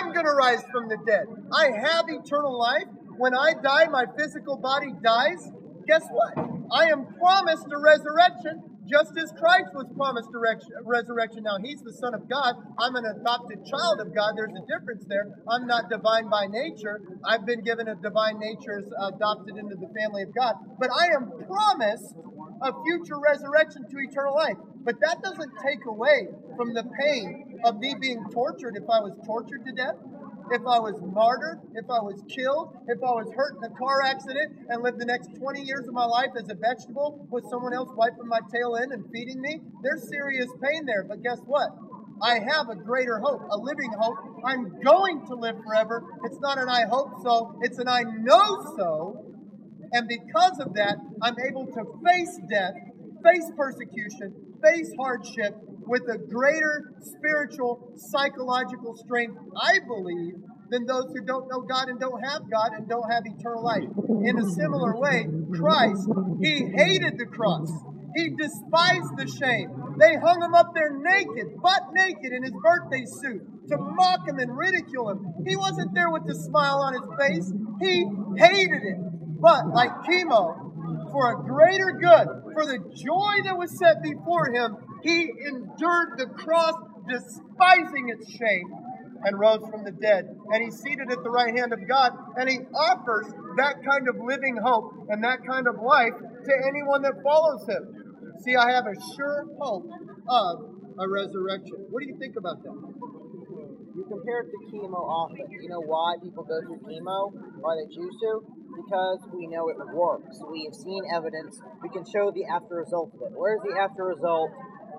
I'm going to rise from the dead. I have eternal life. When I die, my physical body dies. Guess what? I am promised a resurrection just as Christ was promised resurrection. Now, he's the Son of God. I'm an adopted child of God. There's a difference there. I'm not divine by nature. I've been given a divine nature as adopted into the family of God. But I am promised a future resurrection to eternal life. But that doesn't take away from the pain of me being tortured if I was tortured to death if I was martyred, if I was killed, if I was hurt in a car accident and lived the next 20 years of my life as a vegetable with someone else wiping my tail in and feeding me, there's serious pain there. But guess what? I have a greater hope, a living hope. I'm going to live forever. It's not an I hope so, it's an I know so. And because of that, I'm able to face death, face persecution, face hardship, with a greater spiritual, psychological strength, I believe, than those who don't know God and don't have God and don't have eternal life. In a similar way, Christ, he hated the cross. He despised the shame. They hung him up there naked, butt naked in his birthday suit to mock him and ridicule him. He wasn't there with a smile on his face. He hated it. But like chemo, for a greater good, for the joy that was set before him, he endured the cross, despising its shame, and rose from the dead. And he's seated at the right hand of God, and he offers that kind of living hope and that kind of life to anyone that follows him. See, I have a sure hope of a resurrection. What do you think about that? You compare it to chemo often. You know why people go through chemo? Why they choose to? Because we know it works. We have seen evidence. We can show the after result of it. Where's the after result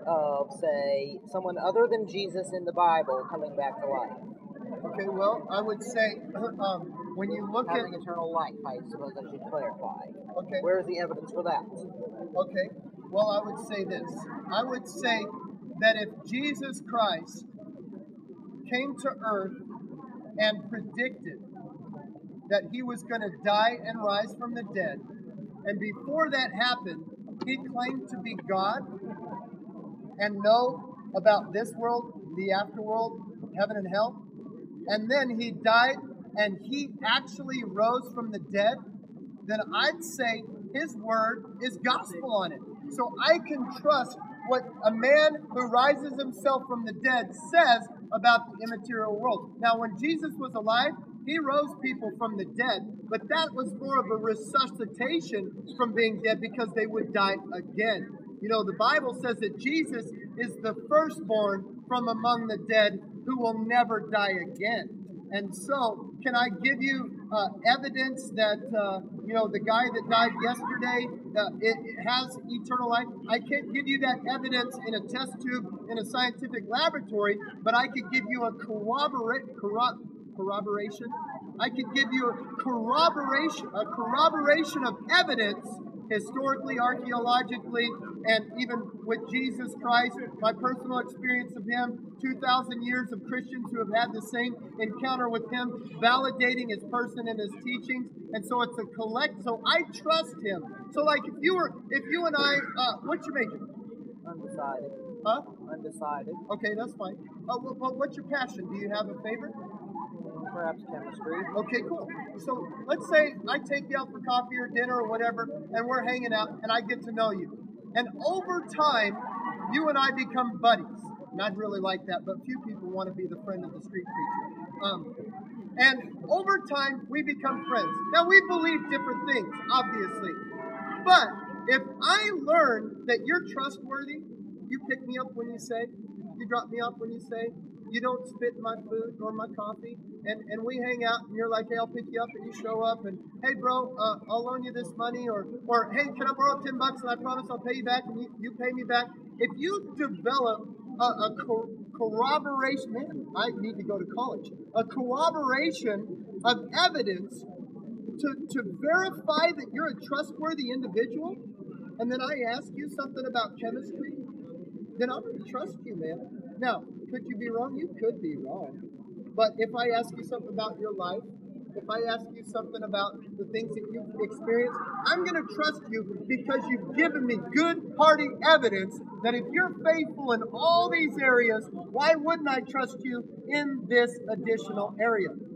of, say, someone other than Jesus in the Bible coming back to life? Okay, well, I would say um, when you look Having at eternal life, I suppose I should clarify. Okay. Where is the evidence for that? Okay, well, I would say this. I would say that if Jesus Christ came to earth and predicted that he was going to die and rise from the dead, and before that happened, he claimed to be God and know about this world, the afterworld, heaven and hell. And then he died and he actually rose from the dead, then I'd say his word is gospel on it. So I can trust what a man who rises himself from the dead says about the immaterial world. Now, when Jesus was alive, he rose people from the dead, but that was more of a resuscitation from being dead because they would die again. You know, the Bible says that Jesus is the firstborn from among the dead who will never die again. And so, can I give you uh, evidence that, uh, you know, the guy that died yesterday, uh, it, it, has eternal life? I can't give you that evidence in a test tube in a scientific laboratory, but I could give you a corroborate, corro- corroboration. I could give you a corroboration, a corroboration of evidence historically, archaeologically, and even with Jesus Christ, my personal experience of Him, 2,000 years of Christians who have had the same encounter with Him, validating His person and His teachings. And so it's a collect. So I trust Him. So like if you were, if you and I, uh, what's your major? Undecided. Huh? Undecided. Okay, that's fine. Uh, well, what's your passion? Do you have a favorite? perhaps chemistry. Okay, cool. So let's say I take you out for coffee or dinner or whatever, and we're hanging out, and I get to know you. And over time, you and I become buddies. And I'd really like that, but few people want to be the friend of the street preacher. Um, and over time, we become friends. Now, we believe different things, obviously. But if I learn that you're trustworthy, you pick me up when you say, you drop me off when you say, you don't spit my food or my coffee, and, and we hang out, and you're like, hey, I'll pick you up, and you show up, and hey, bro, uh, I'll loan you this money, or, or hey, can I borrow 10 bucks, and I promise I'll pay you back, and you, you pay me back. If you develop a, a co- corroboration, man, I need to go to college, a corroboration of evidence to, to verify that you're a trustworthy individual, and then I ask you something about chemistry, then I'm going to trust you, man. Now, could you be wrong? You could be wrong. But if I ask you something about your life, if I ask you something about the things that you've experienced, I'm going to trust you because you've given me good, party evidence that if you're faithful in all these areas, why wouldn't I trust you in this additional area?